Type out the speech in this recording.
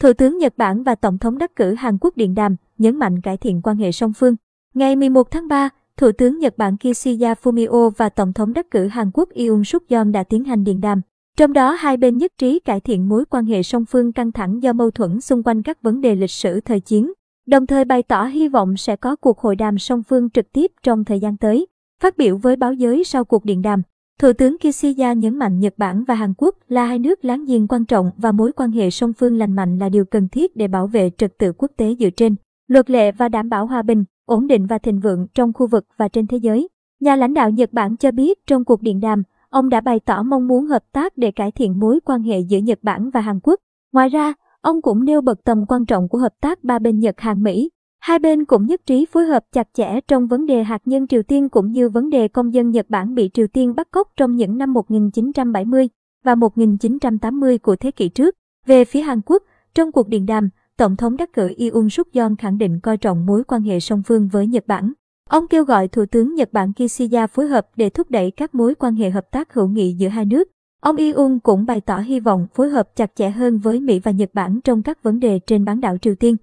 Thủ tướng Nhật Bản và Tổng thống đắc cử Hàn Quốc điện đàm, nhấn mạnh cải thiện quan hệ song phương. Ngày 11 tháng 3, Thủ tướng Nhật Bản Kishida Fumio và Tổng thống đắc cử Hàn Quốc Yoon suk yeol đã tiến hành điện đàm. Trong đó hai bên nhất trí cải thiện mối quan hệ song phương căng thẳng do mâu thuẫn xung quanh các vấn đề lịch sử thời chiến, đồng thời bày tỏ hy vọng sẽ có cuộc hội đàm song phương trực tiếp trong thời gian tới. Phát biểu với báo giới sau cuộc điện đàm, Thủ tướng Kishida nhấn mạnh Nhật Bản và Hàn Quốc là hai nước láng giềng quan trọng và mối quan hệ song phương lành mạnh là điều cần thiết để bảo vệ trật tự quốc tế dựa trên luật lệ và đảm bảo hòa bình, ổn định và thịnh vượng trong khu vực và trên thế giới. Nhà lãnh đạo Nhật Bản cho biết trong cuộc điện đàm, ông đã bày tỏ mong muốn hợp tác để cải thiện mối quan hệ giữa Nhật Bản và Hàn Quốc. Ngoài ra, ông cũng nêu bật tầm quan trọng của hợp tác ba bên Nhật Hàn Mỹ. Hai bên cũng nhất trí phối hợp chặt chẽ trong vấn đề hạt nhân Triều Tiên cũng như vấn đề công dân Nhật Bản bị Triều Tiên bắt cóc trong những năm 1970 và 1980 của thế kỷ trước. Về phía Hàn Quốc, trong cuộc điện đàm, Tổng thống đắc cử Yoon suk yeol khẳng định coi trọng mối quan hệ song phương với Nhật Bản. Ông kêu gọi Thủ tướng Nhật Bản Kishida phối hợp để thúc đẩy các mối quan hệ hợp tác hữu nghị giữa hai nước. Ông Yoon cũng bày tỏ hy vọng phối hợp chặt chẽ hơn với Mỹ và Nhật Bản trong các vấn đề trên bán đảo Triều Tiên.